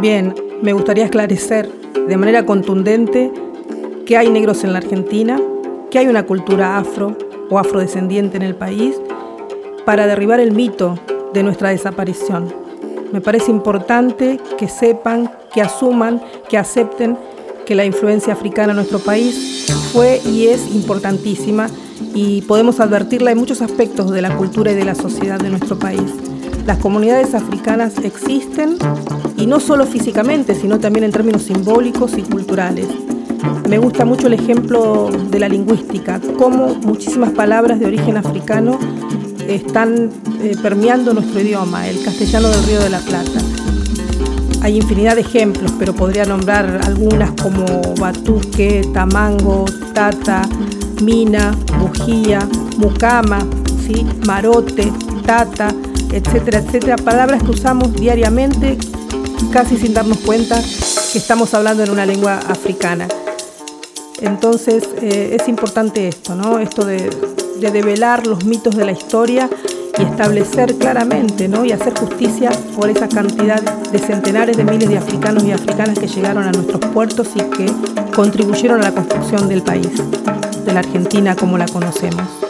Bien, me gustaría esclarecer de manera contundente que hay negros en la Argentina, que hay una cultura afro o afrodescendiente en el país, para derribar el mito de nuestra desaparición. Me parece importante que sepan, que asuman, que acepten que la influencia africana en nuestro país fue y es importantísima y podemos advertirla en muchos aspectos de la cultura y de la sociedad de nuestro país. Las comunidades africanas existen y no solo físicamente, sino también en términos simbólicos y culturales. Me gusta mucho el ejemplo de la lingüística, cómo muchísimas palabras de origen africano están eh, permeando nuestro idioma, el castellano del Río de la Plata. Hay infinidad de ejemplos, pero podría nombrar algunas como batuque, tamango, tata, mina, bujía, mucama, ¿sí? marote, tata, etcétera, etcétera. Palabras que usamos diariamente casi sin darnos cuenta que estamos hablando en una lengua africana. Entonces eh, es importante esto, ¿no? Esto de, de, develar los mitos de la historia y establecer claramente ¿no? y hacer justicia por esa cantidad de centenares de miles de africanos y africanas que llegaron a nuestros puertos y que contribuyeron a la construcción del país, de la Argentina como la conocemos.